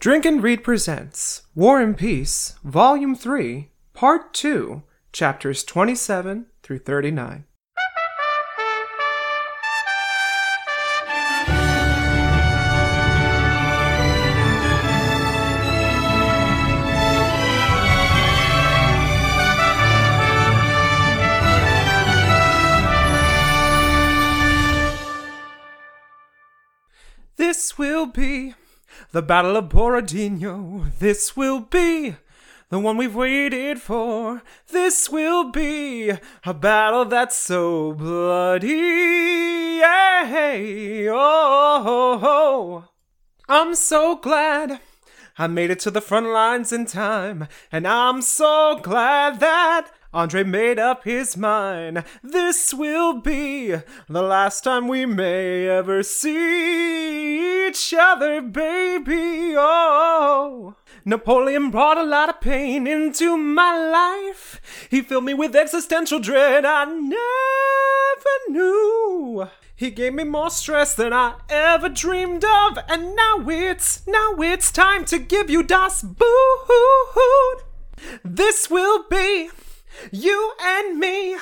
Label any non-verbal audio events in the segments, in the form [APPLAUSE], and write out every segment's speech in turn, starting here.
Drink and Read presents War and Peace, Volume 3, Part 2, Chapters 27 through 39. This will be the Battle of Borodino. This will be the one we've waited for. This will be a battle that's so bloody. Oh, oh, oh. I'm so glad I made it to the front lines in time, and I'm so glad that Andre made up his mind. This will be the last time we may ever see each other, baby. Oh. Napoleon brought a lot of pain into my life. He filled me with existential dread I never knew. He gave me more stress than I ever dreamed of, and now it's now it's time to give you das Boot. This will be you and me,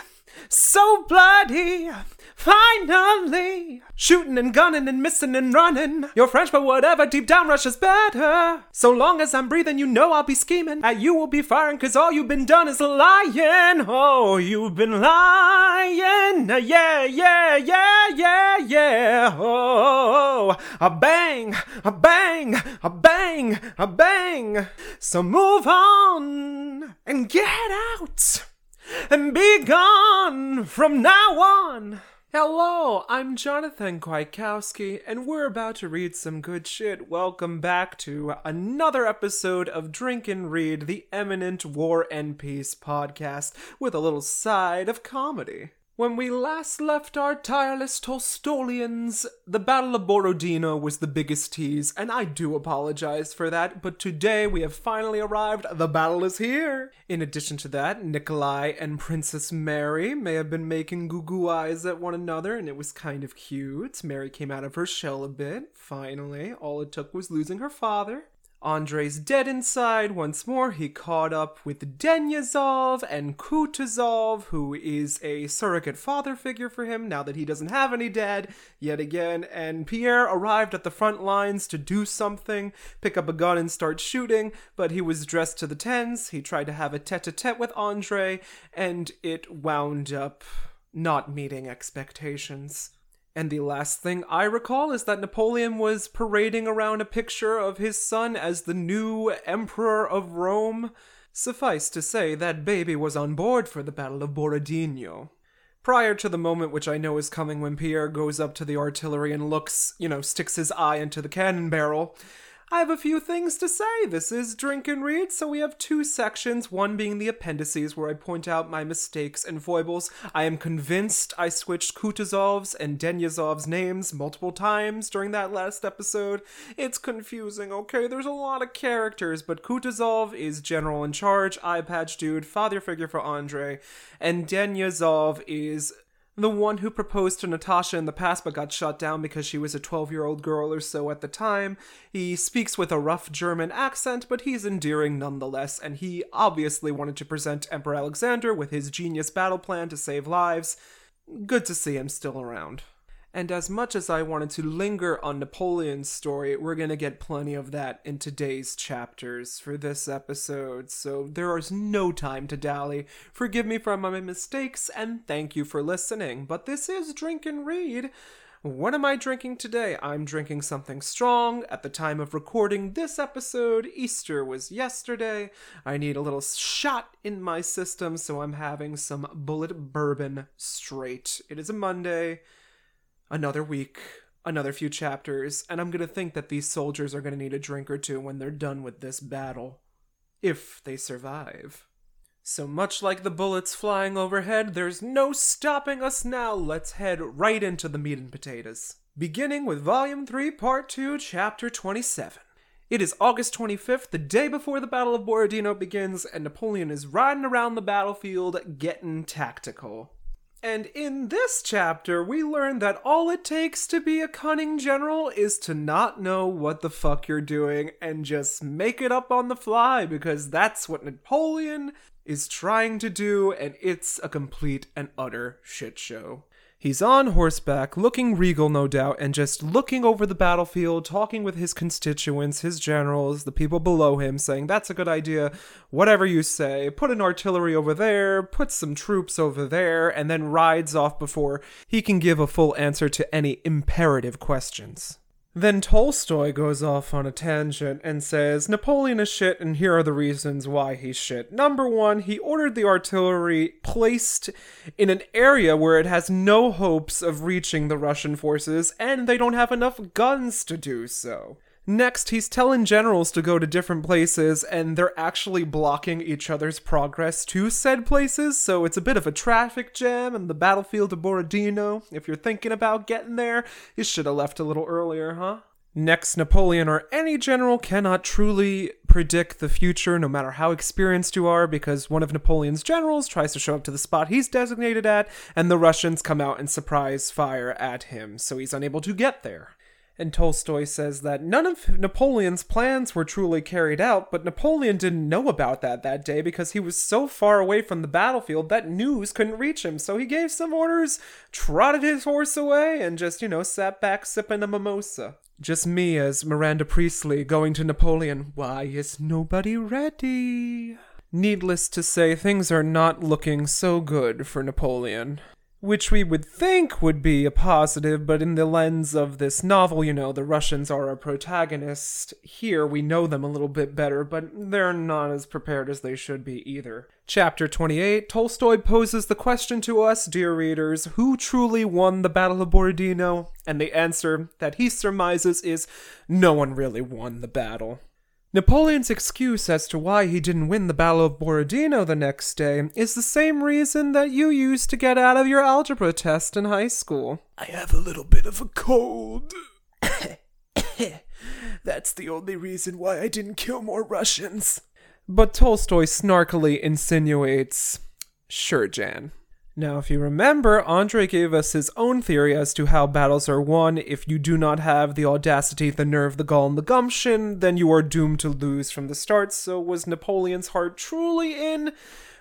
so bloody. Finally, shooting and gunning and missing and running. You're French, but whatever, deep down Russia's better. So long as I'm breathing, you know I'll be scheming. At you will be firing, cause all you've been done is lying. Oh, you've been lying. Yeah, yeah, yeah, yeah, yeah. Oh, a bang, a bang, a bang, a bang. So move on and get out and be gone from now on. Hello, I'm Jonathan Kwiatkowski, and we're about to read some good shit. Welcome back to another episode of Drink and Read, the eminent War and Peace podcast, with a little side of comedy. When we last left our tireless Tolstolians, the Battle of Borodino was the biggest tease, and I do apologize for that, but today we have finally arrived. The battle is here! In addition to that, Nikolai and Princess Mary may have been making goo goo eyes at one another, and it was kind of cute. Mary came out of her shell a bit, finally. All it took was losing her father. Andrei's dead inside. Once more, he caught up with Denisov and Kutuzov, who is a surrogate father figure for him now that he doesn't have any dad yet again. And Pierre arrived at the front lines to do something, pick up a gun and start shooting, but he was dressed to the tens. He tried to have a tete a tete with Andre, and it wound up not meeting expectations. And the last thing I recall is that Napoleon was parading around a picture of his son as the new Emperor of Rome. Suffice to say, that baby was on board for the Battle of Borodino. Prior to the moment which I know is coming when Pierre goes up to the artillery and looks, you know, sticks his eye into the cannon barrel, I have a few things to say. This is Drink and Read, so we have two sections, one being the appendices where I point out my mistakes and foibles. I am convinced I switched Kutuzov's and Denisov's names multiple times during that last episode. It's confusing, okay? There's a lot of characters, but Kutuzov is general in charge, eye patch dude, father figure for Andre, and Denyazov is the one who proposed to Natasha in the past but got shot down because she was a 12 year old girl or so at the time. He speaks with a rough German accent, but he's endearing nonetheless, and he obviously wanted to present Emperor Alexander with his genius battle plan to save lives. Good to see him still around. And as much as I wanted to linger on Napoleon's story, we're going to get plenty of that in today's chapters for this episode, so there is no time to dally. Forgive me for my mistakes, and thank you for listening. But this is Drink and Read. What am I drinking today? I'm drinking something strong. At the time of recording this episode, Easter was yesterday. I need a little shot in my system, so I'm having some Bulleit bourbon straight. It is a Monday another week, another few chapters, and I'm gonna think that these soldiers are gonna need a drink or two when they're done with this battle. If they survive. So much like the bullets flying overhead, there's no stopping us now. Let's head right into the meat and potatoes. Beginning with Volume 3, Part 2, Chapter 27. It is August 25th, the day before the Battle of Borodino begins, and Napoleon is riding around the battlefield getting tactical. And in this chapter, we learn that all it takes to be a cunning general is to not know what the fuck you're doing and just make it up on the fly because that's what Napoleon is trying to do, and it's a complete and utter shit show. He's on horseback, looking regal, no doubt, and just looking over the battlefield, talking with his constituents, his generals, the people below him, saying, That's a good idea. Whatever you say. Put an artillery over there, put some troops over there, and then rides off before he can give a full answer to any imperative questions. Then Tolstoy goes off on a tangent and says Napoleon is shit, and here are the reasons why he's shit. Number one, he ordered the artillery placed in an area where it has no hopes of reaching the Russian forces, and they don't have enough guns to do so. Next, he's telling generals to go to different places, and they're actually blocking each other's progress to said places, so it's a bit of a traffic jam in the battlefield of Borodino. If you're thinking about getting there, you should have left a little earlier, huh? Next, Napoleon or any general cannot truly predict the future, no matter how experienced you are, because one of Napoleon's generals tries to show up to the spot he's designated at, and the Russians come out and surprise fire at him, so he's unable to get there. And Tolstoy says that none of Napoleon's plans were truly carried out, but Napoleon didn't know about that that day because he was so far away from the battlefield that news couldn't reach him. So he gave some orders, trotted his horse away, and just, you know, sat back sipping a mimosa. Just me as Miranda Priestly going to Napoleon. Why is nobody ready? Needless to say, things are not looking so good for Napoleon which we would think would be a positive, but in the lens of this novel, you know, the Russians are our protagonist. Here, we know them a little bit better, but they're not as prepared as they should be either. Chapter 28 Tolstoy poses the question to us, dear readers who truly won the Battle of Borodino? And the answer that he surmises is no one really won the battle. Napoleon's excuse as to why he didn't win the Battle of Borodino the next day is the same reason that you used to get out of your algebra test in high school. I have a little bit of a cold. [COUGHS] That's the only reason why I didn't kill more Russians. But Tolstoy snarkily insinuates, Sure, Jan. Now, if you remember, Andre gave us his own theory as to how battles are won. If you do not have the audacity, the nerve, the gall, and the gumption, then you are doomed to lose from the start. So, was Napoleon's heart truly in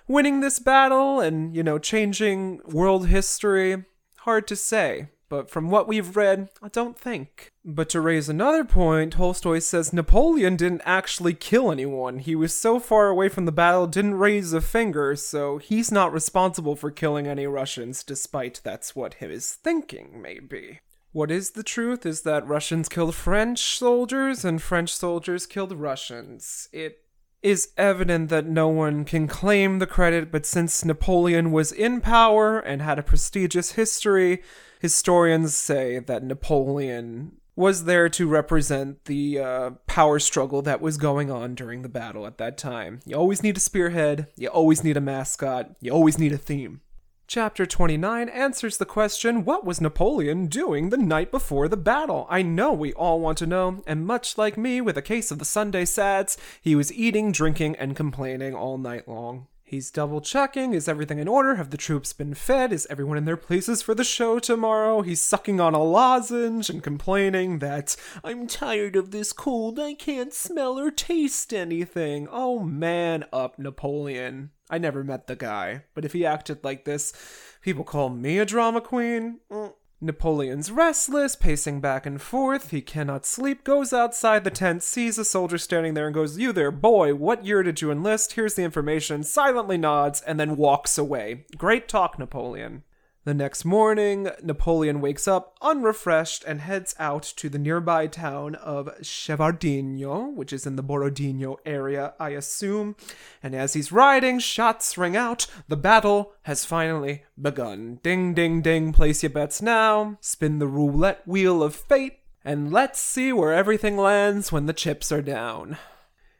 winning this battle and, you know, changing world history? Hard to say. But from what we've read, I don't think. But to raise another point, Tolstoy says Napoleon didn't actually kill anyone. He was so far away from the battle, didn't raise a finger, so he's not responsible for killing any Russians, despite that's what his thinking may be. What is the truth is that Russians killed French soldiers and French soldiers killed Russians. It is evident that no one can claim the credit, but since Napoleon was in power and had a prestigious history, historians say that Napoleon was there to represent the uh, power struggle that was going on during the battle at that time. You always need a spearhead, you always need a mascot, you always need a theme. Chapter 29 answers the question What was Napoleon doing the night before the battle? I know we all want to know, and much like me with a case of the Sunday sads, he was eating, drinking, and complaining all night long. He's double checking. Is everything in order? Have the troops been fed? Is everyone in their places for the show tomorrow? He's sucking on a lozenge and complaining that I'm tired of this cold. I can't smell or taste anything. Oh man, up Napoleon. I never met the guy, but if he acted like this, people call me a drama queen. Mm, Napoleon's restless, pacing back and forth. He cannot sleep, goes outside the tent, sees a soldier standing there, and goes, You there, boy, what year did you enlist? Here's the information, silently nods, and then walks away. Great talk, Napoleon. The next morning, Napoleon wakes up unrefreshed and heads out to the nearby town of Chevardino, which is in the Borodino area, I assume. And as he's riding, shots ring out. The battle has finally begun. Ding, ding, ding, place your bets now. Spin the roulette wheel of fate. And let's see where everything lands when the chips are down.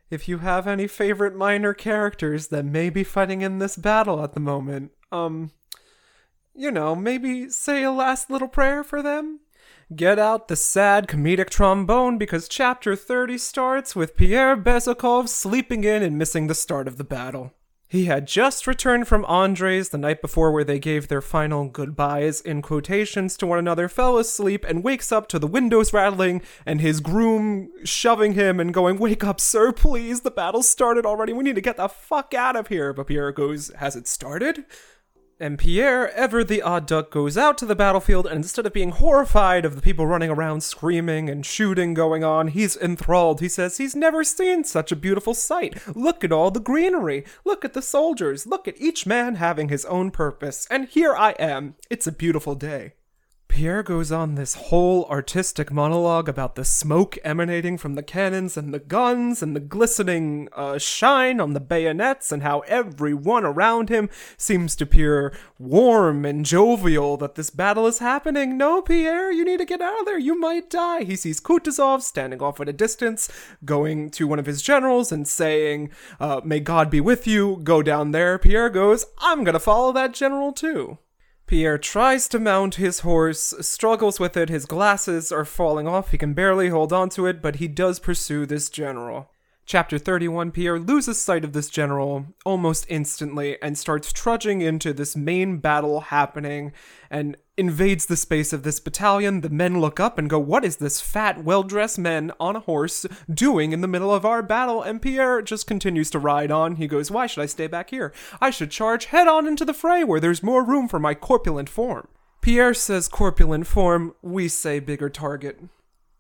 If you have any favorite minor characters that may be fighting in this battle at the moment, um, you know, maybe say a last little prayer for them? Get out the sad comedic trombone because chapter 30 starts with Pierre Bezukhov sleeping in and missing the start of the battle. He had just returned from Andres the night before, where they gave their final goodbyes in quotations to one another, fell asleep, and wakes up to the windows rattling and his groom shoving him and going, Wake up, sir, please. The battle started already. We need to get the fuck out of here. But Pierre goes, Has it started? And Pierre, ever the odd duck, goes out to the battlefield, and instead of being horrified of the people running around screaming and shooting going on, he's enthralled. He says he's never seen such a beautiful sight. Look at all the greenery. Look at the soldiers. Look at each man having his own purpose. And here I am. It's a beautiful day. Pierre goes on this whole artistic monologue about the smoke emanating from the cannons and the guns and the glistening uh, shine on the bayonets and how everyone around him seems to appear warm and jovial that this battle is happening. No, Pierre, you need to get out of there. You might die. He sees Kutuzov standing off at a distance, going to one of his generals and saying, uh, May God be with you. Go down there. Pierre goes, I'm going to follow that general too. Pierre tries to mount his horse, struggles with it, his glasses are falling off, he can barely hold on to it, but he does pursue this general. Chapter 31 Pierre loses sight of this general almost instantly and starts trudging into this main battle happening and invades the space of this battalion. The men look up and go, What is this fat, well dressed man on a horse doing in the middle of our battle? And Pierre just continues to ride on. He goes, Why should I stay back here? I should charge head on into the fray where there's more room for my corpulent form. Pierre says corpulent form, we say bigger target.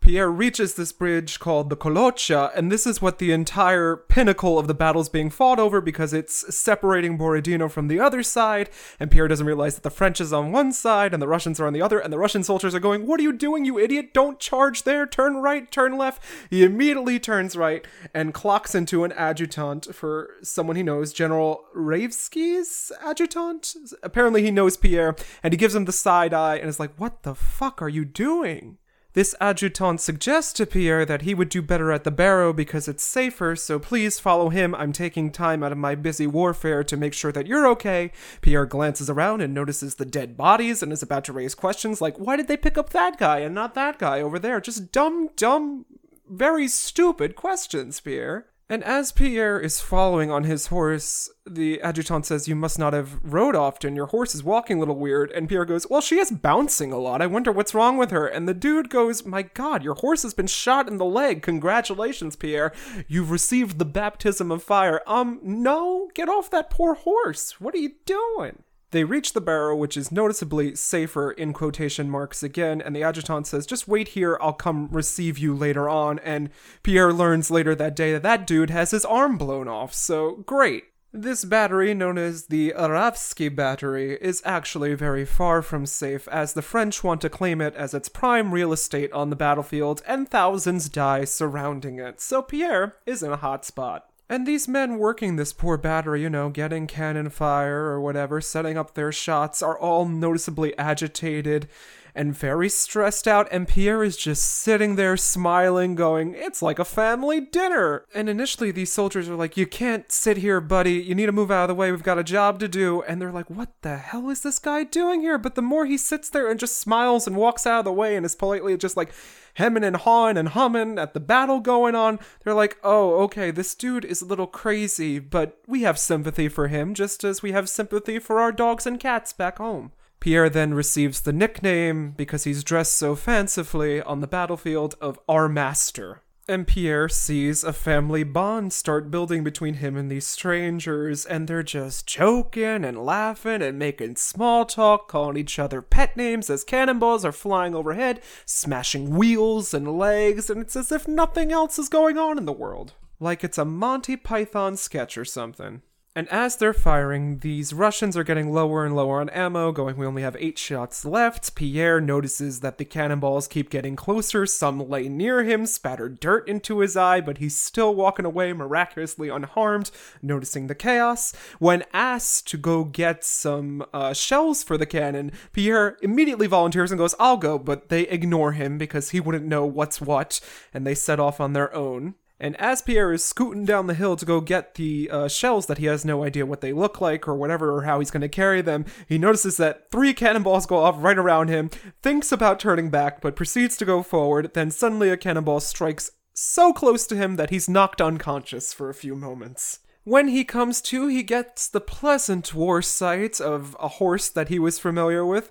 Pierre reaches this bridge called the Kolocha, and this is what the entire pinnacle of the battle's being fought over because it's separating Borodino from the other side, and Pierre doesn't realize that the French is on one side and the Russians are on the other, and the Russian soldiers are going, What are you doing, you idiot? Don't charge there, turn right, turn left. He immediately turns right and clocks into an adjutant for someone he knows, General Raevski's adjutant. Apparently, he knows Pierre, and he gives him the side eye and is like, What the fuck are you doing? This adjutant suggests to Pierre that he would do better at the barrow because it's safer, so please follow him. I'm taking time out of my busy warfare to make sure that you're okay. Pierre glances around and notices the dead bodies and is about to raise questions like, why did they pick up that guy and not that guy over there? Just dumb, dumb, very stupid questions, Pierre. And as Pierre is following on his horse, the adjutant says, You must not have rode often. Your horse is walking a little weird. And Pierre goes, Well, she is bouncing a lot. I wonder what's wrong with her. And the dude goes, My God, your horse has been shot in the leg. Congratulations, Pierre. You've received the baptism of fire. Um, no, get off that poor horse. What are you doing? They reach the barrow, which is noticeably safer in quotation marks again, and the adjutant says, Just wait here, I'll come receive you later on. And Pierre learns later that day that that dude has his arm blown off, so great. This battery, known as the Raevski Battery, is actually very far from safe, as the French want to claim it as its prime real estate on the battlefield, and thousands die surrounding it, so Pierre is in a hot spot. And these men working this poor battery, you know, getting cannon fire or whatever, setting up their shots, are all noticeably agitated and very stressed out, and Pierre is just sitting there smiling, going, It's like a family dinner. And initially, these soldiers are like, You can't sit here, buddy. You need to move out of the way. We've got a job to do. And they're like, What the hell is this guy doing here? But the more he sits there and just smiles and walks out of the way and is politely just like, hemming and hawing and humming at the battle going on. They're like, oh, okay, this dude is a little crazy, but we have sympathy for him just as we have sympathy for our dogs and cats back home. Pierre then receives the nickname, because he's dressed so fancifully on the battlefield, of our master. And Pierre sees a family bond start building between him and these strangers, and they're just joking and laughing and making small talk, calling each other pet names as cannonballs are flying overhead, smashing wheels and legs, and it's as if nothing else is going on in the world. Like it's a Monty Python sketch or something. And as they're firing, these Russians are getting lower and lower on ammo, going, we only have eight shots left. Pierre notices that the cannonballs keep getting closer. Some lay near him, spatter dirt into his eye, but he's still walking away miraculously unharmed, noticing the chaos. When asked to go get some uh, shells for the cannon, Pierre immediately volunteers and goes, I'll go, but they ignore him because he wouldn't know what's what, and they set off on their own. And as Pierre is scooting down the hill to go get the uh, shells that he has no idea what they look like or whatever or how he's going to carry them, he notices that three cannonballs go off right around him, thinks about turning back, but proceeds to go forward. Then suddenly a cannonball strikes so close to him that he's knocked unconscious for a few moments. When he comes to, he gets the pleasant war sight of a horse that he was familiar with,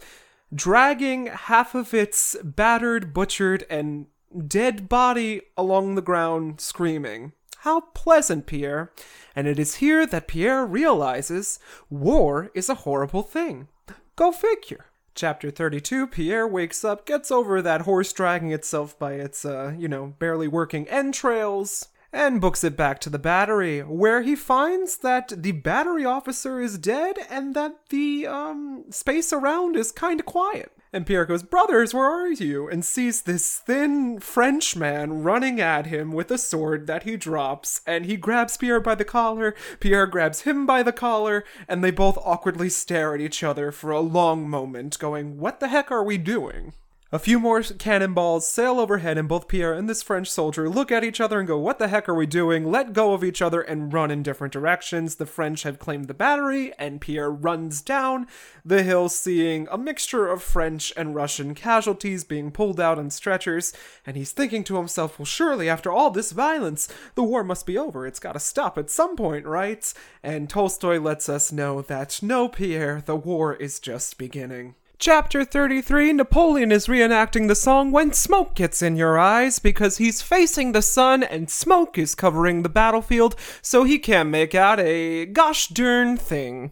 dragging half of its battered, butchered, and dead body along the ground, screaming. How pleasant, Pierre. And it is here that Pierre realizes war is a horrible thing. Go figure. Chapter 32 Pierre wakes up, gets over that horse dragging itself by its, uh, you know, barely working entrails, and books it back to the battery, where he finds that the battery officer is dead and that the um, space around is kind of quiet. And Pierre goes, Brothers, where are you? And sees this thin French man running at him with a sword that he drops. And he grabs Pierre by the collar. Pierre grabs him by the collar. And they both awkwardly stare at each other for a long moment, going, What the heck are we doing? A few more cannonballs sail overhead, and both Pierre and this French soldier look at each other and go, What the heck are we doing? Let go of each other and run in different directions. The French have claimed the battery, and Pierre runs down the hill, seeing a mixture of French and Russian casualties being pulled out on stretchers. And he's thinking to himself, Well, surely after all this violence, the war must be over. It's gotta stop at some point, right? And Tolstoy lets us know that no, Pierre, the war is just beginning. Chapter 33 Napoleon is reenacting the song When Smoke Gets in Your Eyes because he's facing the sun and smoke is covering the battlefield, so he can't make out a gosh darn thing.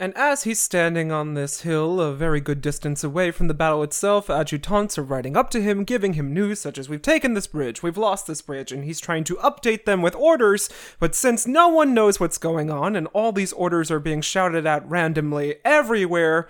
And as he's standing on this hill, a very good distance away from the battle itself, adjutants are riding up to him, giving him news such as We've taken this bridge, we've lost this bridge, and he's trying to update them with orders. But since no one knows what's going on, and all these orders are being shouted at randomly everywhere,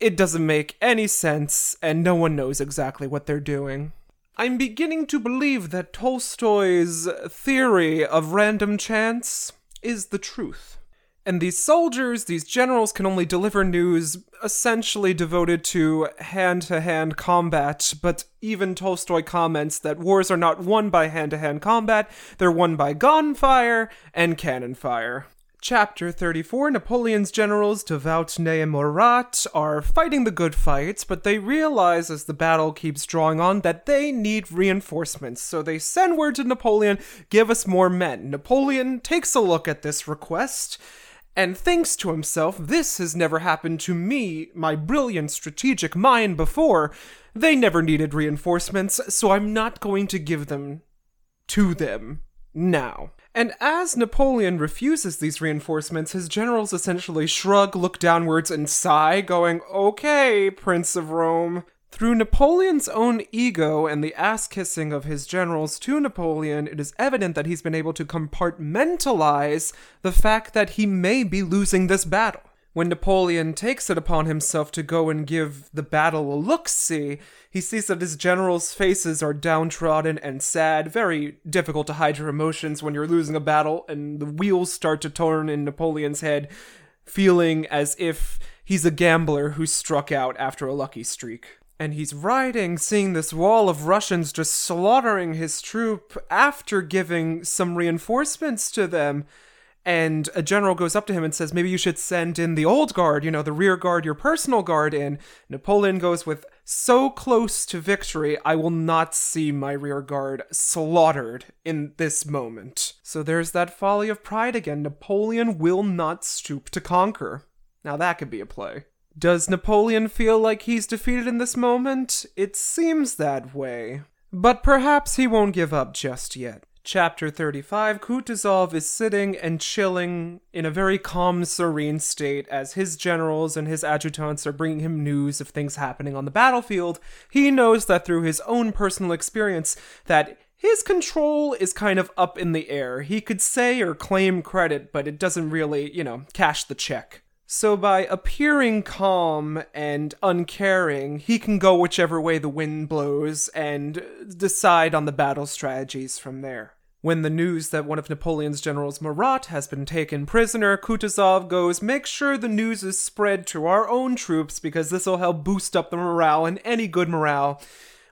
it doesn't make any sense, and no one knows exactly what they're doing. I'm beginning to believe that Tolstoy's theory of random chance is the truth. And these soldiers, these generals, can only deliver news essentially devoted to hand to hand combat, but even Tolstoy comments that wars are not won by hand to hand combat, they're won by gunfire and cannon fire. Chapter 34 Napoleon's generals Duvautonay and Murat are fighting the good fights, but they realize as the battle keeps drawing on that they need reinforcements, so they send word to Napoleon, give us more men. Napoleon takes a look at this request and thinks to himself, this has never happened to me, my brilliant strategic mind, before. They never needed reinforcements, so I'm not going to give them to them now. And as Napoleon refuses these reinforcements, his generals essentially shrug, look downwards, and sigh, going, Okay, Prince of Rome. Through Napoleon's own ego and the ass kissing of his generals to Napoleon, it is evident that he's been able to compartmentalize the fact that he may be losing this battle. When Napoleon takes it upon himself to go and give the battle a look see, he sees that his generals' faces are downtrodden and sad, very difficult to hide your emotions when you're losing a battle, and the wheels start to turn in Napoleon's head, feeling as if he's a gambler who struck out after a lucky streak. And he's riding, seeing this wall of Russians just slaughtering his troop after giving some reinforcements to them and a general goes up to him and says, Maybe you should send in the old guard, you know, the rear guard, your personal guard in. Napoleon goes with, So close to victory, I will not see my rear guard slaughtered in this moment. So there's that folly of pride again. Napoleon will not stoop to conquer. Now that could be a play. Does Napoleon feel like he's defeated in this moment? It seems that way. But perhaps he won't give up just yet. Chapter 35 Kutuzov is sitting and chilling in a very calm, serene state as his generals and his adjutants are bringing him news of things happening on the battlefield. He knows that through his own personal experience that his control is kind of up in the air. He could say or claim credit, but it doesn't really, you know, cash the check. So by appearing calm and uncaring, he can go whichever way the wind blows and decide on the battle strategies from there. When the news that one of Napoleon's generals, Murat, has been taken prisoner, Kutuzov goes, Make sure the news is spread to our own troops because this will help boost up the morale, and any good morale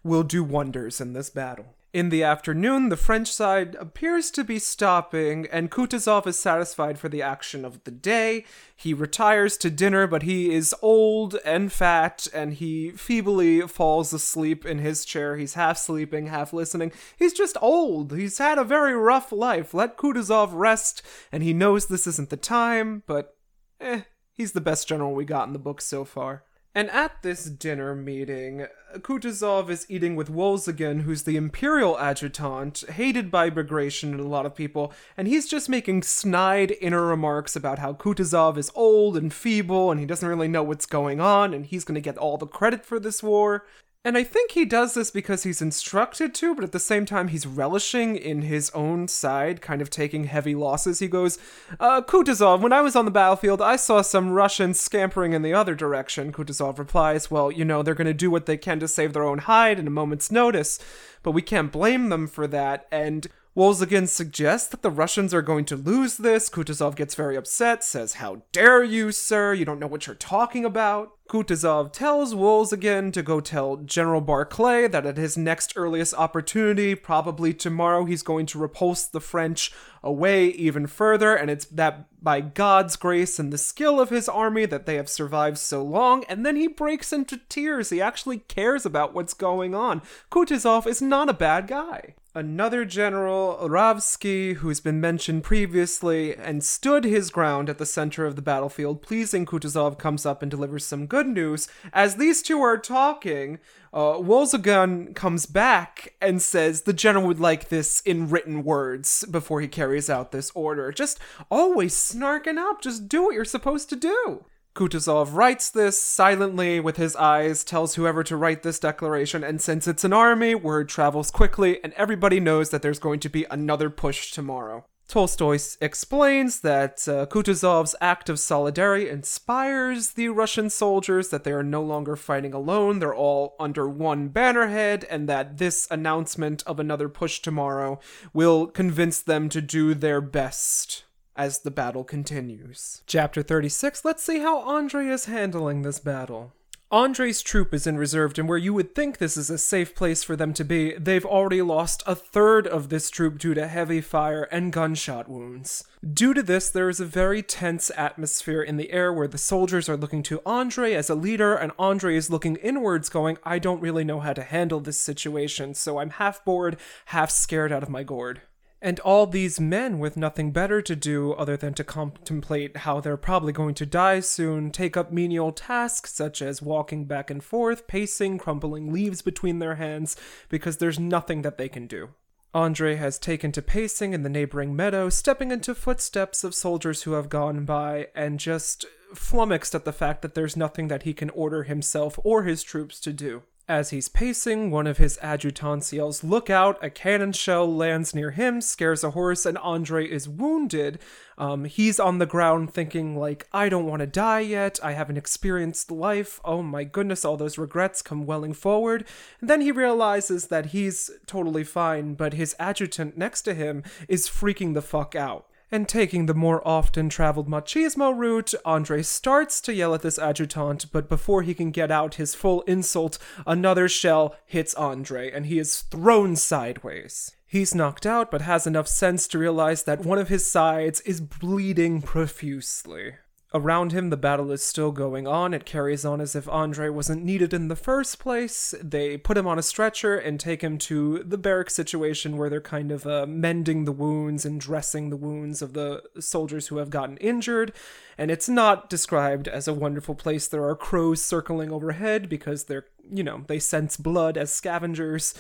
will do wonders in this battle. In the afternoon, the French side appears to be stopping, and Kutuzov is satisfied for the action of the day. He retires to dinner, but he is old and fat, and he feebly falls asleep in his chair. He's half sleeping, half listening. He's just old. He's had a very rough life. Let Kutuzov rest, and he knows this isn't the time, but eh, he's the best general we got in the book so far. And at this dinner meeting, Kutuzov is eating with Wolzogen, who's the imperial adjutant, hated by Bagration and a lot of people, and he's just making snide inner remarks about how Kutuzov is old and feeble and he doesn't really know what's going on and he's to get all the credit for this war. And I think he does this because he's instructed to, but at the same time, he's relishing in his own side, kind of taking heavy losses. He goes, uh, Kutuzov, when I was on the battlefield, I saw some Russians scampering in the other direction. Kutuzov replies, Well, you know, they're going to do what they can to save their own hide in a moment's notice, but we can't blame them for that. And Wolzogen suggests that the Russians are going to lose this. Kutuzov gets very upset, says, How dare you, sir? You don't know what you're talking about. Kutuzov tells Wolzogen to go tell General Barclay that at his next earliest opportunity, probably tomorrow, he's going to repulse the French away even further, and it's that by God's grace and the skill of his army that they have survived so long, and then he breaks into tears. He actually cares about what's going on. Kutuzov is not a bad guy. Another general, Raevski, who's been mentioned previously and stood his ground at the center of the battlefield, pleasing Kutuzov, comes up and delivers some good news. As these two are talking, uh, Wolzogen comes back and says the general would like this in written words before he carries out this order. Just always snarking up, just do what you're supposed to do. Kutuzov writes this silently with his eyes, tells whoever to write this declaration, and since it's an army, word travels quickly, and everybody knows that there's going to be another push tomorrow. Tolstoy explains that uh, Kutuzov's act of solidarity inspires the Russian soldiers that they are no longer fighting alone, they're all under one bannerhead, and that this announcement of another push tomorrow will convince them to do their best as the battle continues. Chapter 36 Let's see how Andre is handling this battle. Andre's troop is in reserve, and where you would think this is a safe place for them to be, they've already lost a third of this troop due to heavy fire and gunshot wounds. Due to this, there is a very tense atmosphere in the air where the soldiers are looking to Andre as a leader, and Andre is looking inwards, going, I don't really know how to handle this situation, so I'm half bored, half scared out of my gourd. And all these men with nothing better to do other than to contemplate how they're probably going to die soon take up menial tasks such as walking back and forth, pacing, crumpling leaves between their hands, because there's nothing that they can do. Andre has taken to pacing in the neighboring meadow, stepping into footsteps of soldiers who have gone by, and just flummoxed at the fact that there's nothing that he can order himself or his troops to do. As he's pacing, one of his adjutants yells, Look out! A cannon shell lands near him, scares a horse, and Andre is wounded. Um, he's on the ground thinking, like, I don't want to die yet. I haven't experienced life. Oh my goodness, all those regrets come welling forward. And then he realizes that he's totally fine, but his adjutant next to him is freaking the fuck out and taking the more often traveled machismo route, Andre starts to yell at this adjutant, but before he can get out his full insult, another shell hits Andre, and he is thrown sideways. He's knocked out, but has enough sense to realize that one of his sides is bleeding profusely. Around him, the battle is still going on. It carries on as if Andre wasn't needed in the first place. They put him on a stretcher and take him to the barrack situation where they're kind of uh, mending the wounds and dressing the wounds of the soldiers who have gotten injured. And it's not described as a wonderful place. There are crows circling overhead because they're, you know, they sense blood as scavengers.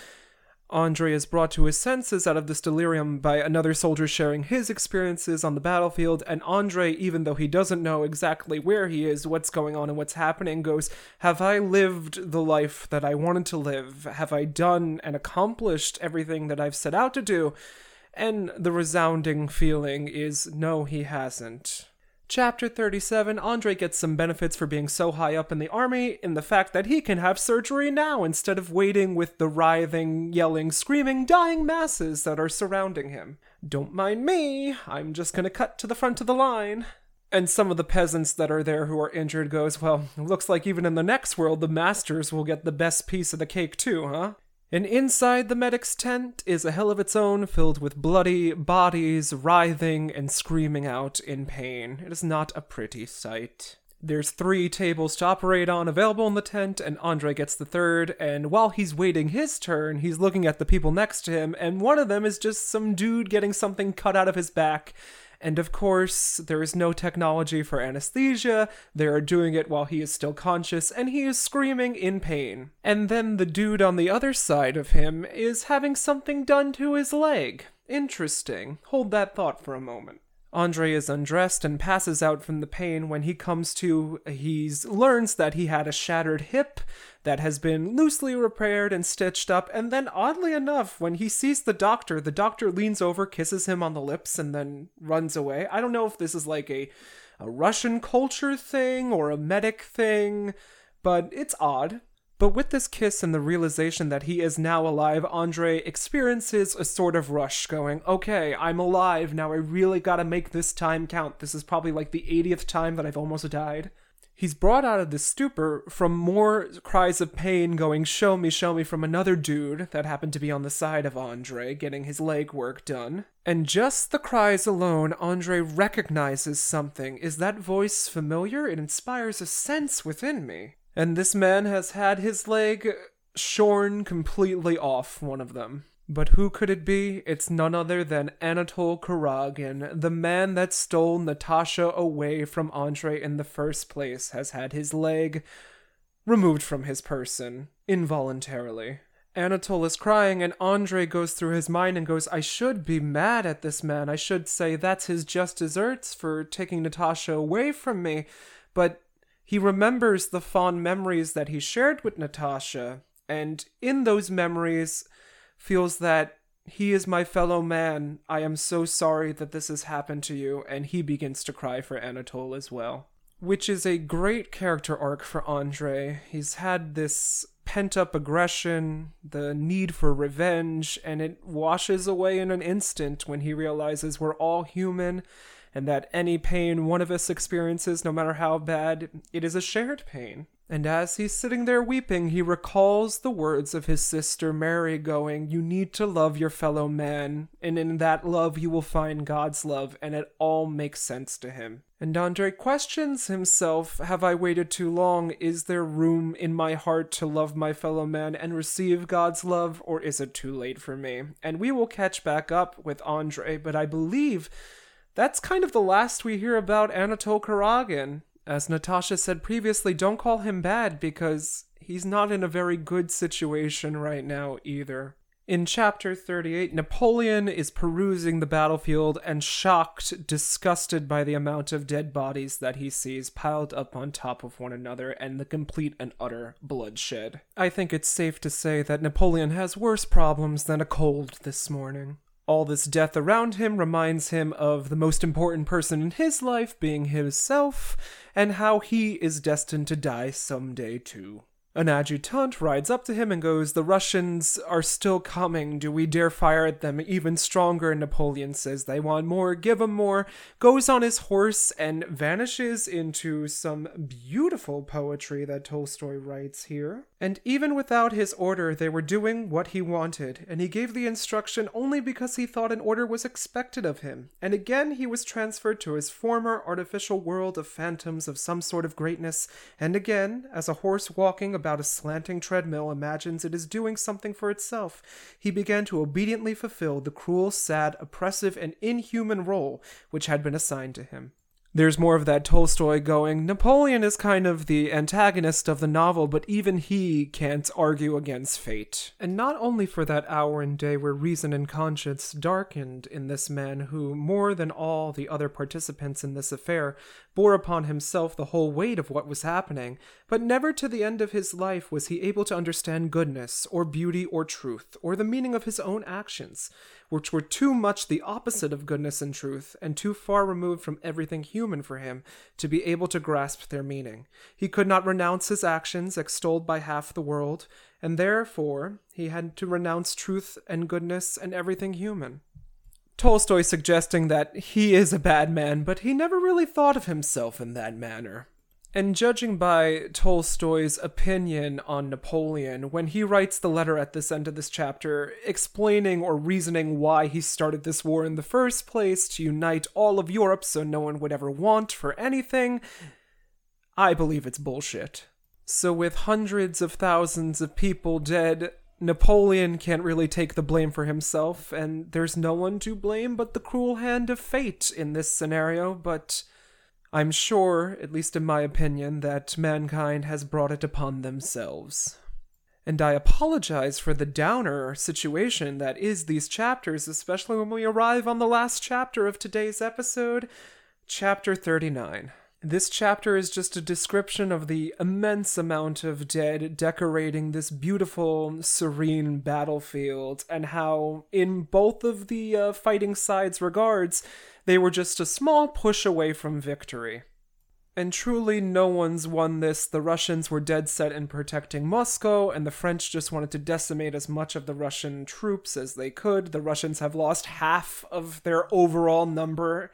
Andre is brought to his senses out of this delirium by another soldier sharing his experiences on the battlefield, and Andre, even though he doesn't know exactly where he is, what's going on, and what's happening, goes, Have I lived the life that I wanted to live? Have I done and accomplished everything that I've set out to do? And the resounding feeling is, No, he hasn't. Chapter 37 Andre gets some benefits for being so high up in the army in the fact that he can have surgery now instead of waiting with the writhing, yelling, screaming, dying masses that are surrounding him. Don't mind me, I'm just gonna cut to the front of the line. And some of the peasants that are there who are injured goes, well, looks like even in the next world the masters will get the best piece of the cake too, huh? And inside the medic's tent is a hell of its own filled with bloody bodies writhing and screaming out in pain. It is not a pretty sight. There's three tables to operate on available in the tent, and Andre gets the third. And while he's waiting his turn, he's looking at the people next to him, and one of them is just some dude getting something cut out of his back. And of course, there is no technology for anesthesia. They are doing it while he is still conscious, and he is screaming in pain. And then the dude on the other side of him is having something done to his leg. Interesting. Hold that thought for a moment. Andre is undressed and passes out from the pain. When he comes to, he learns that he had a shattered hip that has been loosely repaired and stitched up. And then, oddly enough, when he sees the doctor, the doctor leans over, kisses him on the lips, and then runs away. I don't know if this is like a, a Russian culture thing or a medic thing, but it's odd. But with this kiss and the realization that he is now alive, Andre experiences a sort of rush, going, okay, I'm alive, now I really gotta make this time count. This is probably like the 80th time that I've almost died. He's brought out of this stupor from more cries of pain going, show me, show me, from another dude that happened to be on the side of Andre, getting his leg work done. And just the cries alone, Andre recognizes something. Is that voice familiar? It inspires a sense within me and this man has had his leg shorn completely off one of them. But who could it be? It's none other than Anatol Kuragin, the man that stole Natasha away from Andre in the first place, has had his leg removed from his person involuntarily. Anatol is crying, and Andre goes through his mind and goes, I should be mad at this man. I should say that's his just desserts for taking Natasha away from me. But he remembers the fond memories that he shared with Natasha, and in those memories feels that he is my fellow man. I am so sorry that this has happened to you, and he begins to cry for Anatole as well. Which is a great character arc for Andre. He's had this pent up aggression, the need for revenge, and it washes away in an instant when he realizes we're all human and that any pain one of us experiences, no matter how bad, it is a shared pain. And as he's sitting there weeping, he recalls the words of his sister Mary going, You need to love your fellow man, and in that love you will find God's love, and it all makes sense to him. And Andre questions himself Have I waited too long? Is there room in my heart to love my fellow man and receive God's love, or is it too late for me? And we will catch back up with Andre, but I believe that's kind of the last we hear about Anatole Kuragin. As Natasha said previously, don't call him bad because he's not in a very good situation right now either. In chapter 38, Napoleon is perusing the battlefield and shocked, disgusted by the amount of dead bodies that he sees piled up on top of one another and the complete and utter bloodshed. I think it's safe to say that Napoleon has worse problems than a cold this morning. All this death around him reminds him of the most important person in his life being himself, and how he is destined to die someday too. An adjutant rides up to him and goes, The Russians are still coming. Do we dare fire at them even stronger? Napoleon says they want more, give them more, goes on his horse and vanishes into some beautiful poetry that Tolstoy writes here. And even without his order, they were doing what he wanted, and he gave the instruction only because he thought an order was expected of him. And again, he was transferred to his former artificial world of phantoms of some sort of greatness, and again, as a horse walking about a slanting treadmill imagines it is doing something for itself, he began to obediently fulfill the cruel, sad, oppressive, and inhuman role which had been assigned to him there's more of that Tolstoy going, Napoleon is kind of the antagonist of the novel, but even he can't argue against fate. And not only for that hour and day where reason and conscience darkened in this man who, more than all the other participants in this affair, bore upon himself the whole weight of what was happening, but never to the end of his life was he able to understand goodness, or beauty, or truth, or the meaning of his own actions which were too much the opposite of goodness and truth, and too far removed from everything human for him to be able to grasp their meaning. He could not renounce his actions extolled by half the world, and therefore he had to renounce truth and goodness and everything human. Tolstoy suggesting that he is a bad man, but he never really thought of himself in that manner. And judging by Tolstoy's opinion on Napoleon, when he writes the letter at this end of this chapter, explaining or reasoning why he started this war in the first place to unite all of Europe so no one would ever want for anything, I believe it's bullshit. So, with hundreds of thousands of people dead, Napoleon can't really take the blame for himself, and there's no one to blame but the cruel hand of fate in this scenario, but I'm sure, at least in my opinion, that mankind has brought it upon themselves. And I apologize for the downer situation that is these chapters, especially when we arrive on the last chapter of today's episode, chapter 39. This chapter is just a description of the immense amount of dead decorating this beautiful, serene battlefield, and how, in both of the uh, fighting sides' regards, they were just a small push away from victory. And truly, no one's won this. The Russians were dead set in protecting Moscow, and the French just wanted to decimate as much of the Russian troops as they could. The Russians have lost half of their overall number.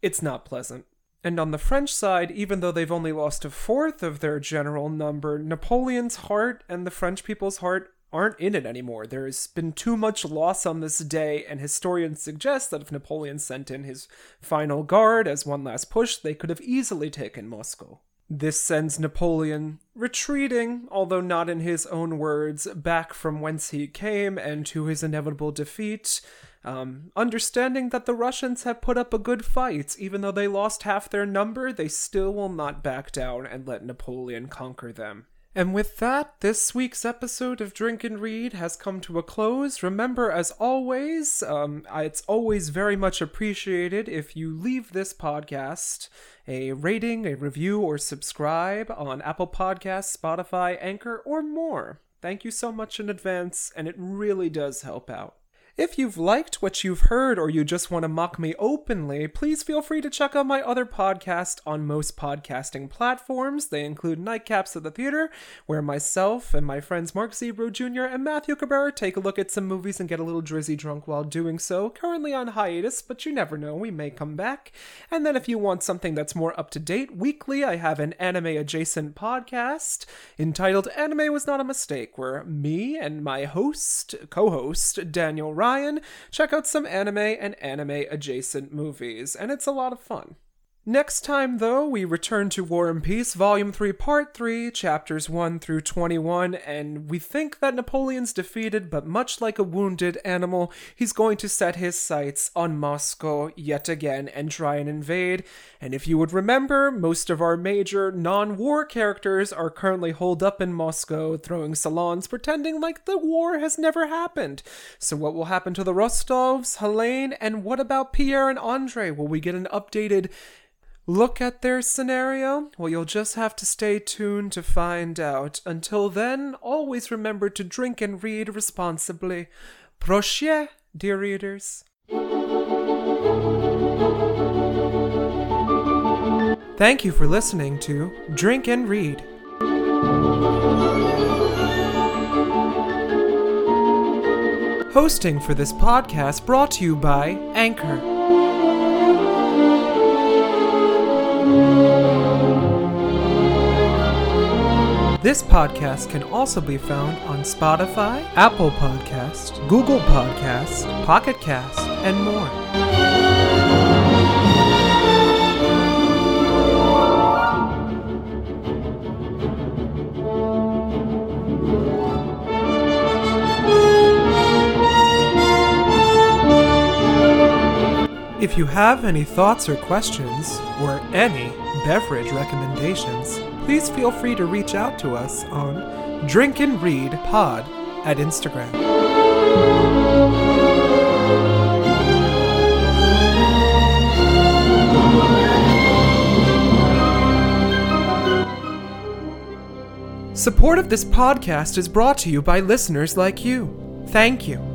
It's not pleasant. And on the French side, even though they've only lost a fourth of their general number, Napoleon's heart and the French people's heart aren't in it anymore. There's been too much loss on this day, and historians suggest that if Napoleon sent in his final guard as one last push, they could have easily taken Moscow. This sends Napoleon retreating, although not in his own words, back from whence he came and to his inevitable defeat. Um, understanding that the Russians have put up a good fight, even though they lost half their number, they still will not back down and let Napoleon conquer them. And with that, this week's episode of Drink and Read has come to a close. Remember, as always, um, it's always very much appreciated if you leave this podcast a rating, a review, or subscribe on Apple Podcasts, Spotify, Anchor, or more. Thank you so much in advance, and it really does help out. If you've liked what you've heard or you just want to mock me openly, please feel free to check out my other podcast on most podcasting platforms. They include Nightcaps at the Theater, where myself and my friends Mark Zebro Jr. and Matthew Cabrera take a look at some movies and get a little drizzy drunk while doing so. Currently on hiatus, but you never know, we may come back. And then if you want something that's more up to date, weekly I have an anime adjacent podcast entitled Anime Was Not a Mistake, where me and my host, co host, Daniel Ryan, check out some anime and anime adjacent movies, and it's a lot of fun. Next time, though, we return to War and Peace, Volume 3, Part 3, Chapters 1 through 21, and we think that Napoleon's defeated, but much like a wounded animal, he's going to set his sights on Moscow yet again and try and invade. And if you would remember, most of our major non war characters are currently holed up in Moscow, throwing salons, pretending like the war has never happened. So, what will happen to the Rostovs, Helene, and what about Pierre and Andre? Will we get an updated look at their scenario? Well, you'll just have to stay tuned to find out. Until then, always remember to drink and read responsibly. Proche, dear readers. Thank you for listening to Drink and Read. Hosting for this podcast brought to you by Anchor. This podcast can also be found on Spotify, Apple Podcast, Google Podcast, Pocket Cast, and more. If you have any thoughts or questions, or any beverage recommendations, please feel free to reach out to us on Drink and Read Pod at Instagram. Support of this podcast is brought to you by listeners like you. Thank you.